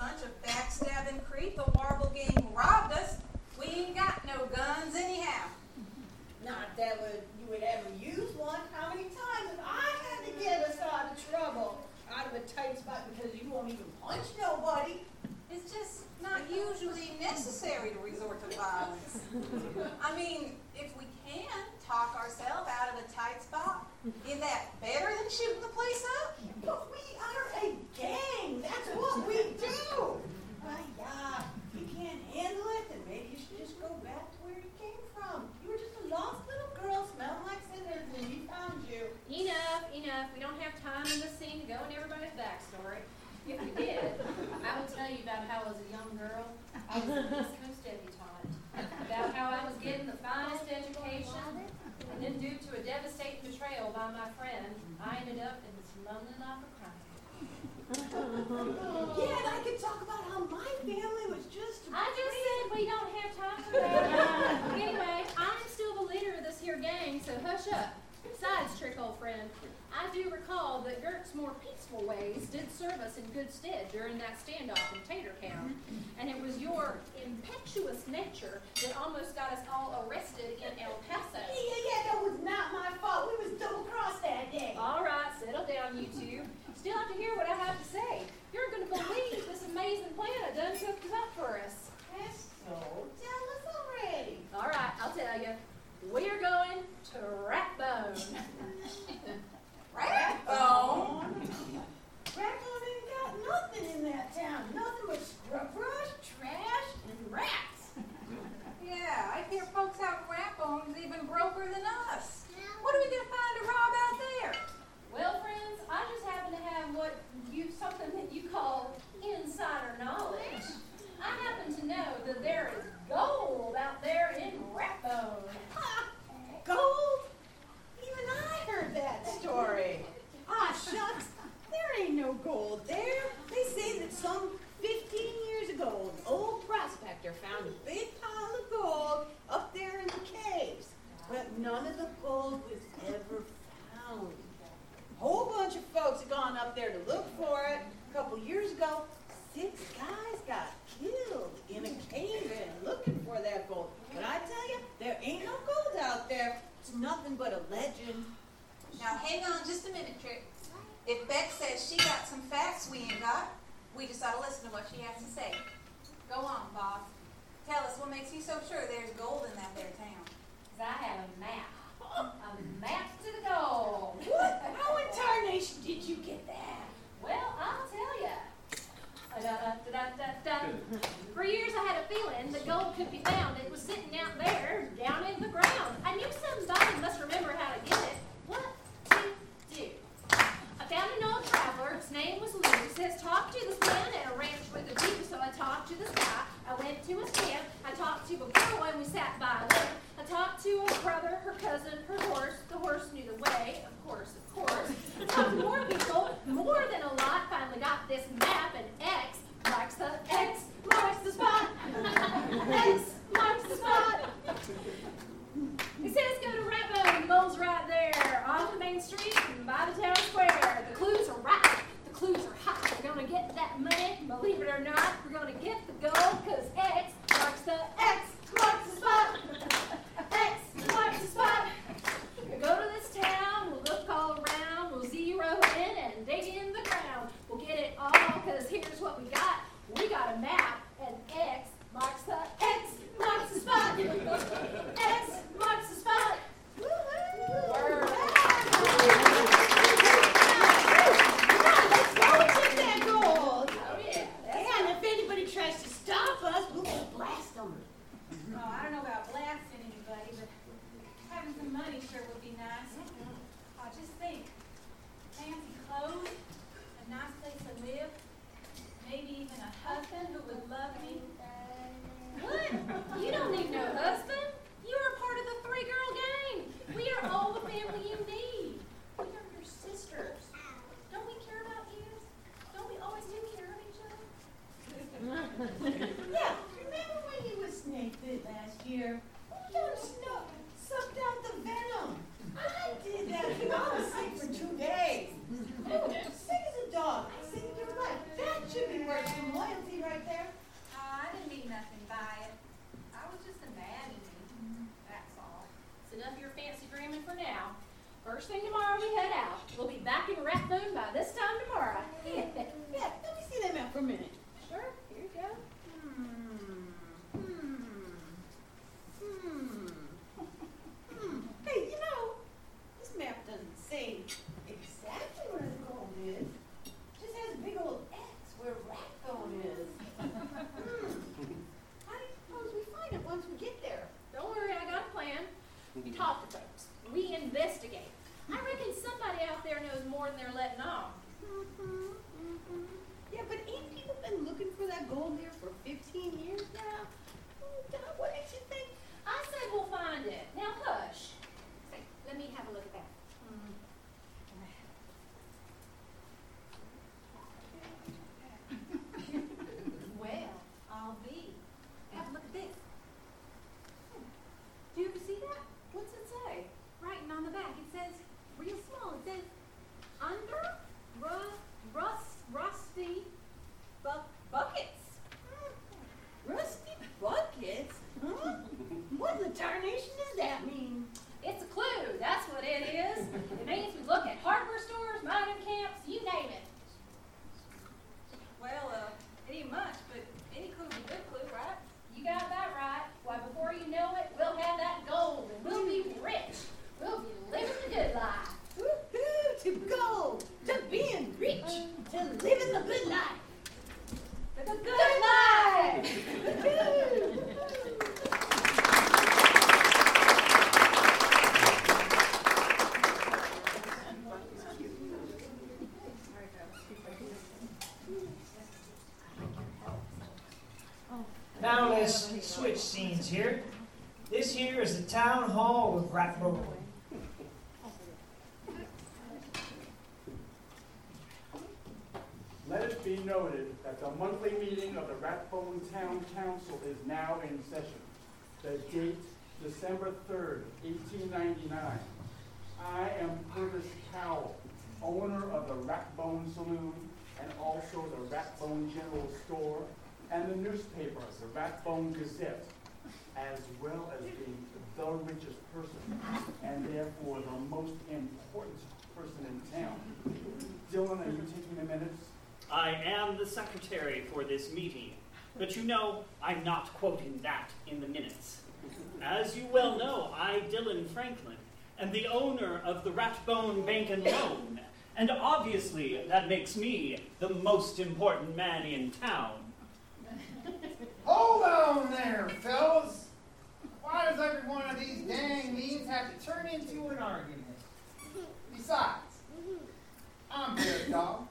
bunch of backstabbing creep. The marble gang robbed us. We ain't got no guns anyhow. Not that would, you would ever use one. How many times have I had to get us out of trouble? Out of a tight spot because you won't even punch nobody. It's just not usually necessary to resort to violence. I mean, if we can talk ourselves out of a tight spot, is that better than shooting the place up? But we a gang. That's what we do. My God, you can't handle it, then maybe you should just go back to where you came from. You were just a lost little girl smelling like cinders and we found you. Enough, enough. We don't have time in this scene to go into everybody's backstory. If we did, I will tell you about how as a young girl, I was an East Coast debutante, about how I was getting the finest education, and then due to a devastating betrayal by my friend, I ended up in this lonely life. Yeah, and I could talk about how my family was just. I just said we don't have time for that. anyway, I'm still the leader of this here gang, so hush up. Besides, Trick, old friend, I do recall that Gert's more peaceful ways did serve us in good stead during that standoff in Tater Tatertown. And it was your impetuous nature that almost got us all arrested in El Paso. Yeah, yeah, yeah, that was not my fault. We was double crossed that day. All right, settle down, you two. Still have to hear what I have to say. You're going to believe this amazing plan I done cooked up for us. That's so. Tell us already. All right, I'll tell you. We're going to Ratbone. Ratbone? Ratbone ain't got nothing in that town. Nothing but scrub brush, trash, and rats. Yeah, I hear folks out in Ratbone's even broker than us. What are we gonna find to rob out there? Well, friends, I just happen to have what you something that you call insider knowledge. I happen to know that there is gold out there in Ratbone. Ha! Gold? Even I heard that story. Ah, shucks. There ain't no gold there. They say that some 15 years ago, an old prospector found a big pile of gold up there in the caves. But none of the gold was ever found. A whole bunch of folks had gone up there to look for it. A couple years ago, six guys got killed in a cave-in looking for that gold. But I tell you, there ain't no gold out there. It's nothing but a legend. Now hang on just a minute, Trick. If Beck says she got some facts we ain't got, we just ought to listen to what she has to say. Go on, boss. Tell us what makes you so sure there's gold in that there town. Cause I have a map. A map to the gold. What? How in tarnation did you get that? Well, I'll tell ya. For years I had a feeling the gold could be found. It was sitting out there, down in the ground. I knew somebody must remember how to get it. What to do? I found an old traveler. His name was Lou. He says, talk to this man at a ranch with a view. So I talked to this guy. I went to his camp. I talked to a girl and we sat by a lake. Talked to her brother, her cousin, her horse. The horse knew the way, of course, of course. I talked to more people, more than a lot. Finally got this map, and X marks the X marks the spot. X marks the spot. It says go to Ratbone. The goal's right there on the main street and by the town square. The clues are right. The clues are hot. We're gonna get that money. Believe it or not, we're gonna get the gold because X marks the X marks the spot. X marks the spot. We'll go to this town. We'll look all around. We'll zero in and dig in the ground. We'll get it all because here's what we got. We got a map and X marks the X marks the spot. Rathbone. Let it be noted that the monthly meeting of the Rathbone Town Council is now in session. The date, December third, eighteen ninety-nine. I am Purvis Powell, owner of the Rathbone Saloon and also the Rathbone General Store and the newspaper, the Rathbone Gazette, as well as being the richest person and therefore the most important person in town. Dylan, are you taking the minutes? I am the secretary for this meeting, but you know, I'm not quoting that in the minutes. As you well know, I, Dylan Franklin, am the owner of the Ratbone Bank and Loan, and obviously that makes me the most important man in town. Hold on there, fellas. Why does every one of these dang meetings have to turn into an argument? Besides, I'm Bear Dog,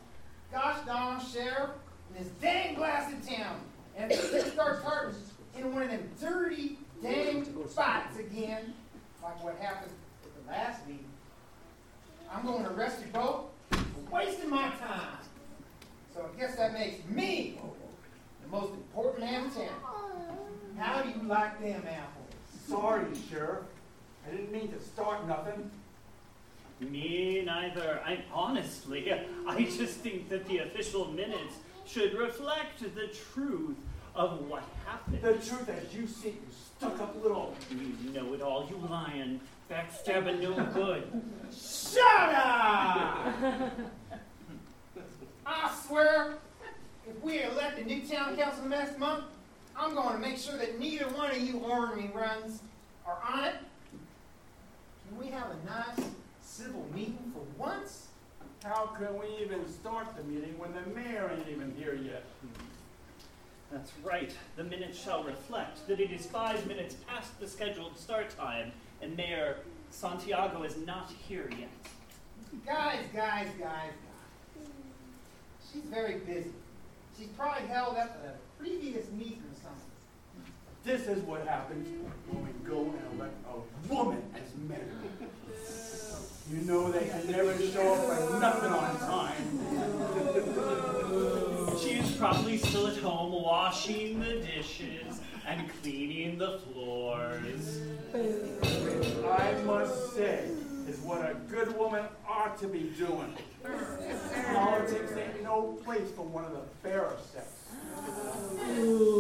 gosh darn sheriff this dang blasted town. And if it starts hurting in one of them dirty dang spots again, like what happened at the last meeting, I'm going to arrest you both for wasting my time. So I guess that makes me most important man. How do you like them apples? Sorry, Sheriff. I didn't mean to start nothing. Me neither. I honestly, I just think that the official minutes should reflect the truth of what happened. The truth as you see, you stuck up little. You know it all, you lion. Backstabbing no good. Shut up! I swear, if we elect a new town council next month, I'm going to make sure that neither one of you ornery runs are on it. Can we have a nice, civil meeting for once? How can we even start the meeting when the mayor ain't even here yet? That's right. The minutes shall reflect that it is five minutes past the scheduled start time, and Mayor Santiago is not here yet. Guys, guys, guys, guys. She's very busy. She's probably held up at a previous meeting or something. This is what happens when we go and elect a woman as mayor. You know they can never show up for nothing on time. She is probably still at home washing the dishes and cleaning the floors. Which I must say, is what a good woman ought to be doing. Politics ain't no place for one of the fairer sex.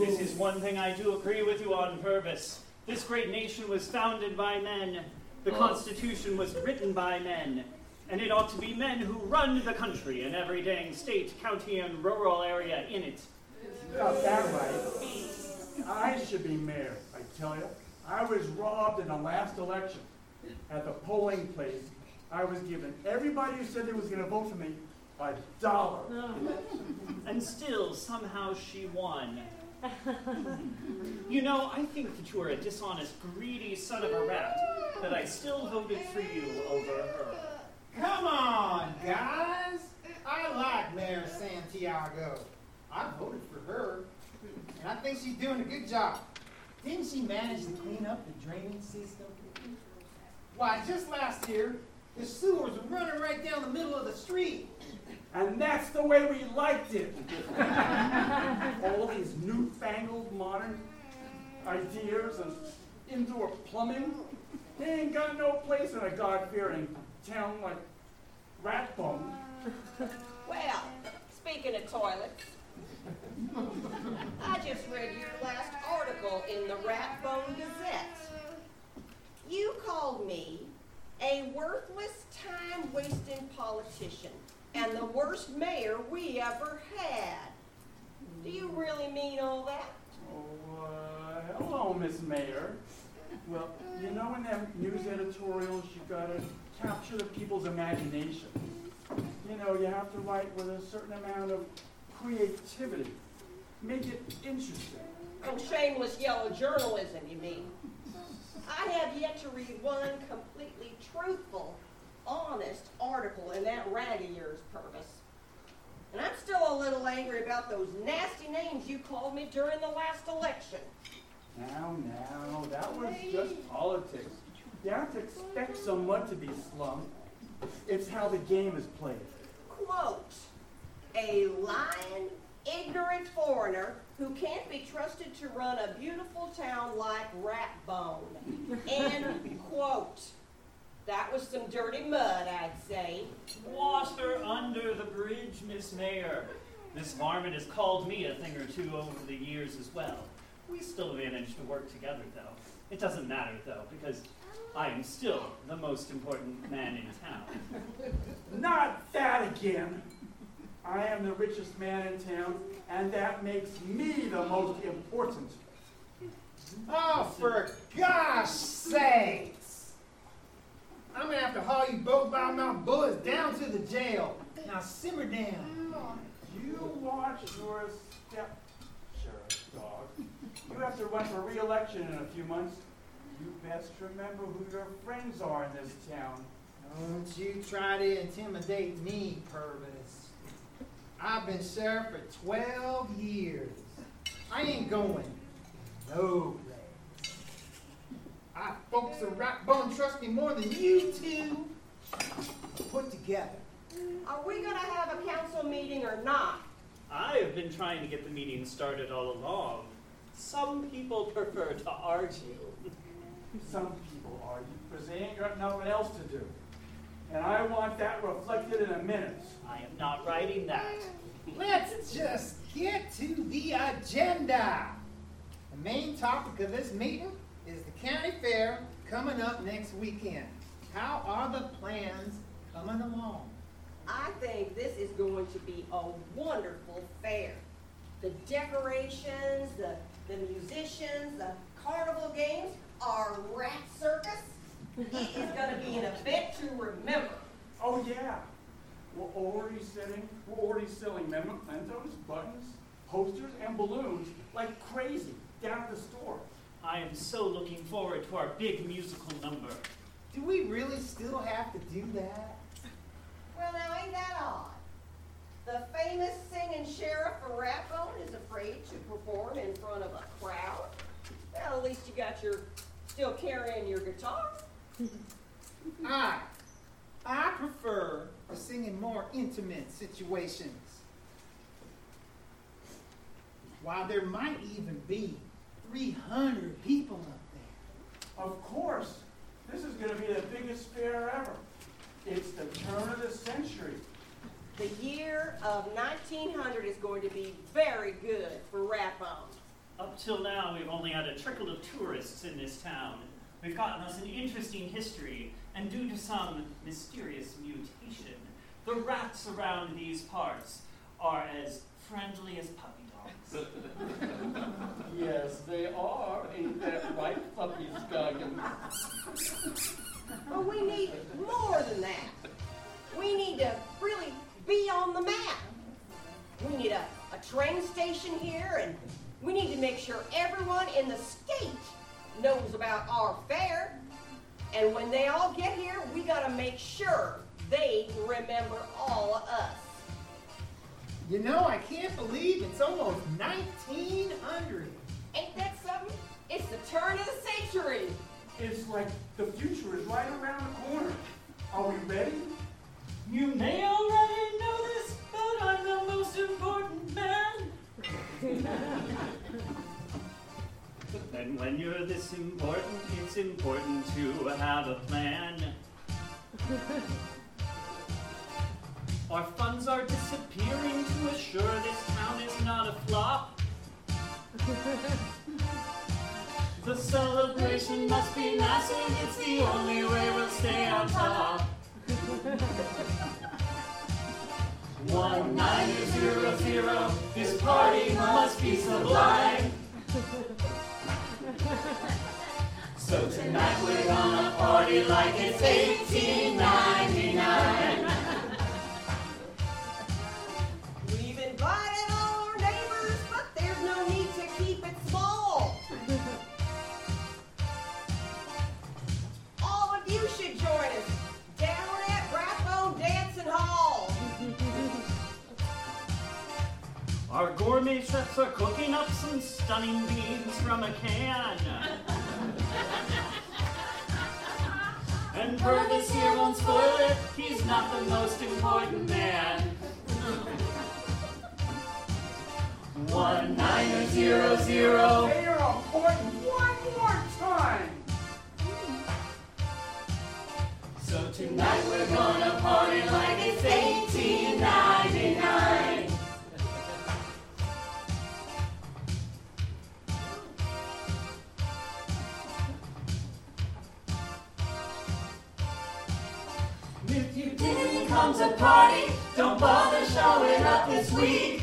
This is one thing I do agree with you on, Purvis. This great nation was founded by men, The Constitution was written by men, and it ought to be men who run the country in every dang state, county, and rural area in it. Got that right. I should be mayor, I tell you. I was robbed in the last election. At the polling place, I was given everybody who said they was gonna vote for me a dollar. Oh. And still, somehow, she won. you know, I think that you are a dishonest, greedy son of a rat, that I still voted for you over her. Come on, guys. I like Mayor Santiago. I voted for her, and I think she's doing a good job. Didn't she manage to clean up the drainage system? Why, just last year, the sewers were running right down the middle of the street. And that's the way we liked it. All these newfangled modern ideas and indoor plumbing, they ain't got no place in a God-fearing town like Rathbone. Well, speaking of toilets, I just read your last article in the Ratbone Gazette. You called me a worthless, time wasting politician and the worst mayor we ever had. Do you really mean all that? Oh, uh, hello, Miss Mayor. Well, you know in them news editorials, you gotta capture the people's imagination. You know, you have to write with a certain amount of creativity. Make it interesting. Oh, shameless yellow journalism, you mean? I have yet to read one completely truthful, honest article in that rag of yours, Purvis. And I'm still a little angry about those nasty names you called me during the last election. Now, now, that was just politics. You have to expect some mud to be slung. It's how the game is played. Quote, a lying, ignorant foreigner who can't be trusted to run a beautiful town like Ratbone. End quote. That was some dirty mud, I'd say. Water under the bridge, Miss Mayor. Miss Varmint has called me a thing or two over the years as well. We still manage to work together, though. It doesn't matter, though, because I am still the most important man in town. Not that again. I am the richest man in town, and that makes me the most important. Oh, for gosh sakes! I'm gonna have to haul you both by mouth bullets down to the jail. Now simmer down. You watch your step, Sheriff Dog. You have to run for re-election in a few months. You best remember who your friends are in this town. Don't you try to intimidate me, Purvis. I've been sheriff for 12 years. I ain't going no place. Our folks at Ratbone trust me more than you two put together. Are we gonna have a council meeting or not? I have been trying to get the meeting started all along. Some people prefer to argue. Some people argue because they ain't got nothing else to do. And I want that reflected in a minute. I am not writing that. Let's just get to the agenda. The main topic of this meeting is the county fair coming up next weekend. How are the plans coming along? I think this is going to be a wonderful fair. The decorations, the, the musicians, the carnival games, our rat circus. It is gonna be an event to remember. Oh yeah, we're already selling. We're already selling mementos, buttons, posters, and balloons like crazy down at the store. I am so looking forward to our big musical number. Do we really still have to do that? Well, now ain't that odd? The famous singing sheriff for Rathbone is afraid to perform in front of a crowd. Well, at least you got your, still carrying your guitar. I, I prefer to sing in more intimate situations. While there might even be 300 people up there. Of course, this is going to be the biggest fair ever. It's the turn of the century. The year of 1900 is going to be very good for Rathbone. Up till now, we've only had a trickle of tourists in this town. We've gotten us an interesting history, and due to some mysterious mutation, the rats around these parts are as friendly as puppy dogs. Yes, they are. Ain't that right, Puppy Scoggins? But we need more than that. We need to really be on the map. We need a, a train station here, and we need to make sure everyone in the state knows about our fair. And when they all get here, we gotta make sure they remember all of us. You know, I can't believe it's almost 1900. Ain't that something? It's the turn of the century. It's like the future is right around the corner. Are we ready? You may already know this, but I'm the most important man. and when you're this important, it's important to have a plan. Our funds are disappearing to assure this town is not a flop. The celebration must be massive, it's the only way we'll stay on top. One nine zero zero, this party must be sublime. So tonight we're gonna party like it's 1899. We've invited all our neighbors, but there's no need to keep it small. All of you should join us down at Rathbone Dancing Hall. Our gourmet chefs are cooking up some stunning beans from a can. And Burgess here won't spoil it, he's not the most important man. One niner zero zero. They are important one more time. So tonight we're gonna party like it's 1899. Come to party, don't bother showing up this week.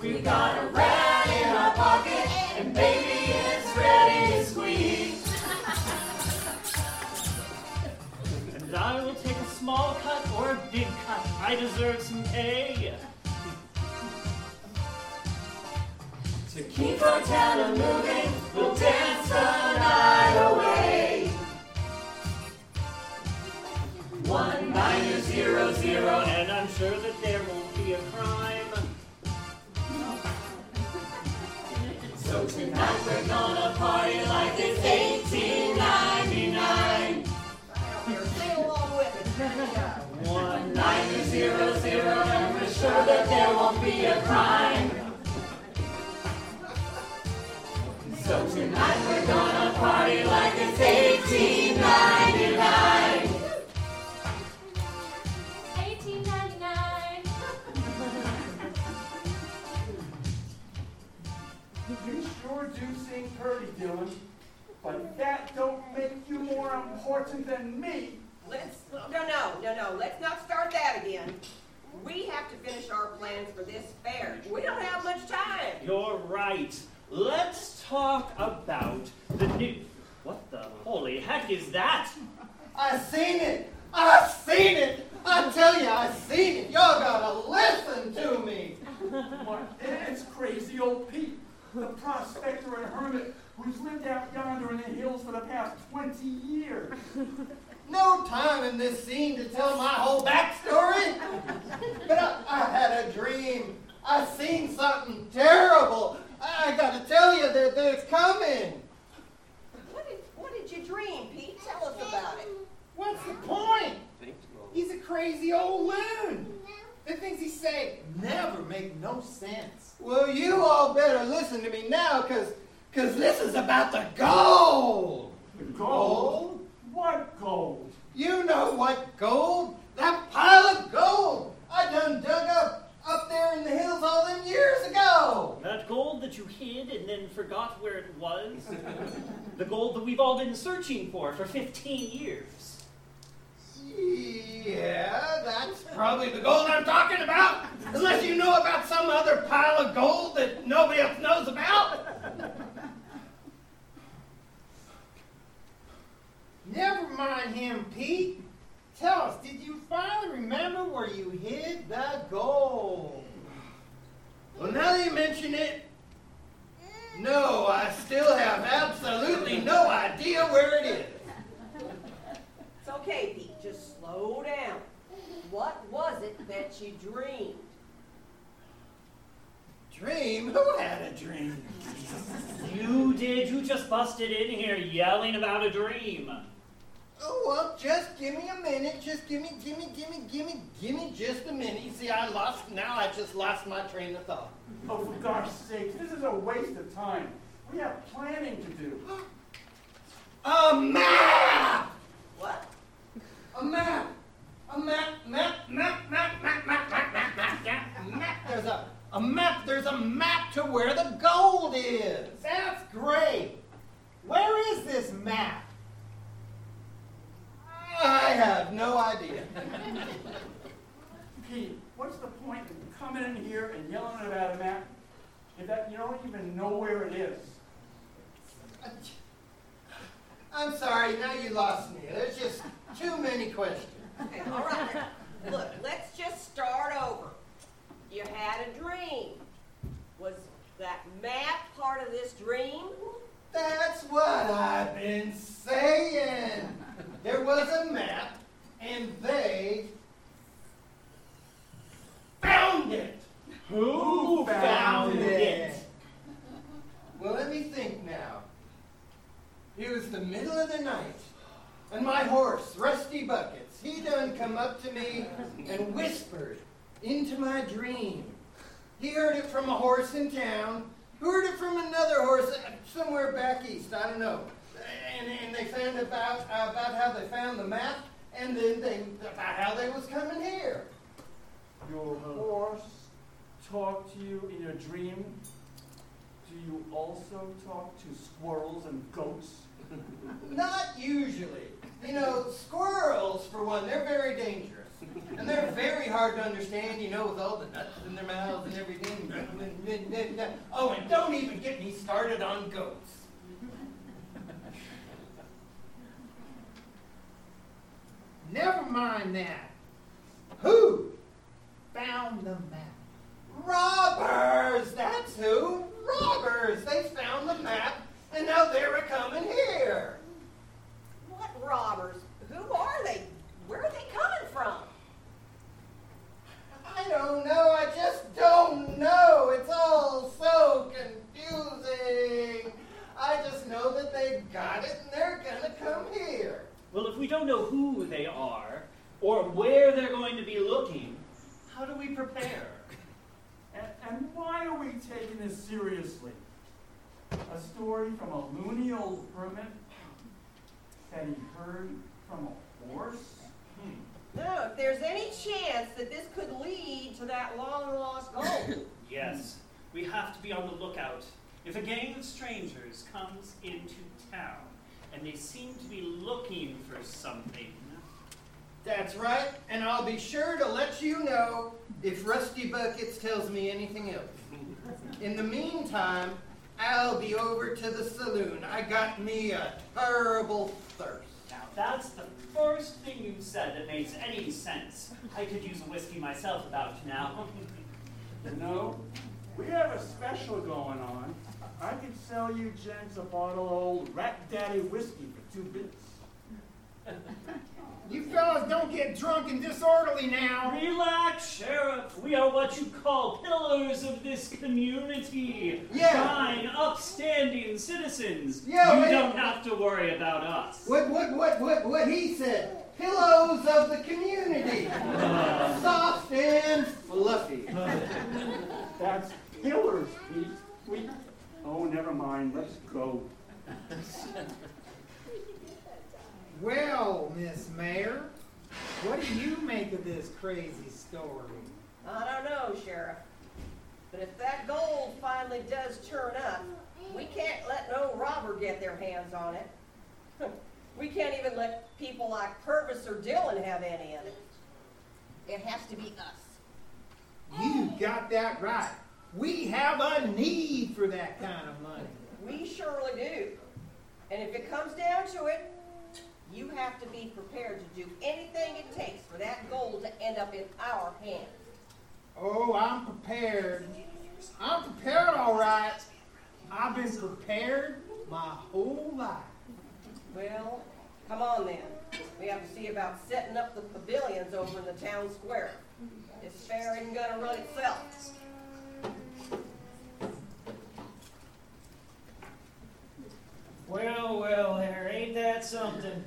We got a rat in our pocket, and baby is ready to squeeze. And I will take a small cut or a big cut. I deserve some pay. To keep our town a moving, we'll dance zero zero, and I'm sure that there won't be a crime. So tonight we're gonna party like it's 1899. Here, sing along with go. One nine zero zero, and we're sure that there won't be a crime. So tonight we're gonna party like it's 1899. 1899. You sure do sing pretty, Dylan. But that don't make you more important than me. Let's, no, no, no, no, let's not start that again. We have to finish our plans for this fair. We don't have much time. You're right. Let's talk about the new. What the holy heck is that? I seen it. I seen it. I tell you, I seen it. Y'all gotta listen to me. Why, it's crazy old Pete, the prospector and hermit who's lived out yonder in the hills for the past 20 years. No time in this scene to tell my whole backstory. But I, I had a dream. I seen something terrible. I, I gotta tell you that, that it's coming. What did, what did you dream, Pete? Tell us about it. What's the point? He's a crazy old loon. The things he say never make no sense. Well, you all better listen to me now, cause, cause this is about the gold. Gold? What gold? You know what gold? That pile of gold I done dug up up there in the hills all them years ago. That gold that you hid and then forgot where it was? the gold that we've all been searching for for 15 years. Yeah, that's probably the gold I'm talking about. Unless you know about some other pile of gold that nobody else knows about. Never mind him, Pete. Tell us, did you finally remember where you hid the gold? Well, now that you mention it, no, I still have absolutely no idea where it is. It's okay, Pete. Just slow down. What was it that you dreamed? Dream? Who had a dream? You did. You just busted in here yelling about a dream. Oh, well, just give me a minute. Just give me, give me, give me, give me, give me just a minute. You see, I lost, now I just lost my train of thought. Oh, for gosh sakes, this is a waste of time. We have planning to do. A map! What? A map! A map, map, map, map, map, map, map, map, map, map, map. There's a, a map, there's a map to where the gold is. That's great. Where is this map? I have no idea. Pete, what's the point in coming in here and yelling about a map if that you don't even know where it is? I'm sorry, now you lost me. There's just too many questions. Okay, all right. Look, let's just start over. You had a dream. Was that map part of this dream? That's what I've been saying. There was a map, and they found it. Who found it? Well, let me think now. It was the middle of the night, and my horse, Rusty Buckets, he done come up to me and whispered into my dream. He heard it from a horse in town, heard it from another horse uh, somewhere back east, I don't know. And, and they found about, about how they found the map, and then they, about how they was coming here. Your horse talked to you in your dream? Do you also talk to squirrels and goats? Not usually. You know, squirrels, for one, they're very dangerous. And they're very hard to understand, you know, with all the nuts in their mouths and everything. Oh, and don't even get me started on goats. Never mind that. Who? Found the map. Robbers! That's who! Robbers! They found the map, and now they're a coming here. What robbers? Who are they? Where are they coming from? I don't know. I just don't know. It's all so confusing. I just know that they got it and they're gonna come here. Well, if we don't know who they are or where they're going to be looking, how do we prepare? And, and why are we taking this seriously? A story from a loony old hermit that he heard from a horse? Hmm. No, if there's any chance that this could lead to that long lost gold. Yes, we have to be on the lookout. If a gang of strangers comes into town and they seem to be looking for something, That's right, and I'll be sure to let you know if Rusty Buckets tells me anything else. In the meantime, I'll be over to the saloon. I got me a terrible thirst. now that's the first thing you've said that makes any sense. I could use a whiskey myself about now. You know, we have a special going on. I can sell you gents a bottle of old Rat Daddy whiskey for two bits. You fellas don't get drunk and disorderly now. Relax, Sheriff. We are what you call pillars of this community. Yeah. Fine, upstanding citizens. Yeah, you don't have to worry about us. What, what, what, what, what he said. Pillows of the community. Soft and fluffy. That's pillars, Pete. We. Oh, never mind. Let's go. Well, Miss Mayor, what do you make of this crazy story? I don't know, Sheriff. But if that gold finally does turn up, we can't let no robber get their hands on it. We can't even let people like Purvis or Dylan have any of it. It has to be us. You got that right. We have a need for that kind of money. We surely do. And if it comes down to it, you have to be prepared to do anything it takes for that gold to end up in our hands. Oh, I'm prepared. I'm prepared, all right. I've been prepared my whole life. Well, come on then. We have to see about setting up the pavilions over in the town square. This fair isn't gonna run itself. Well, well, there ain't that something.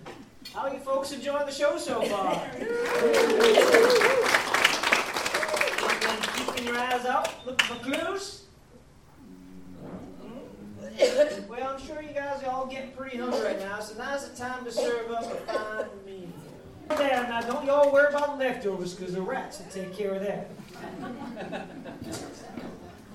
How you folks enjoying the show so far? You been keeping your eyes out, looking for clues? Well, I'm sure you guys are all getting pretty hungry right now, so now's the time to serve up a fine meal. There, now don't y'all worry about the leftovers, because the rats will take care of that.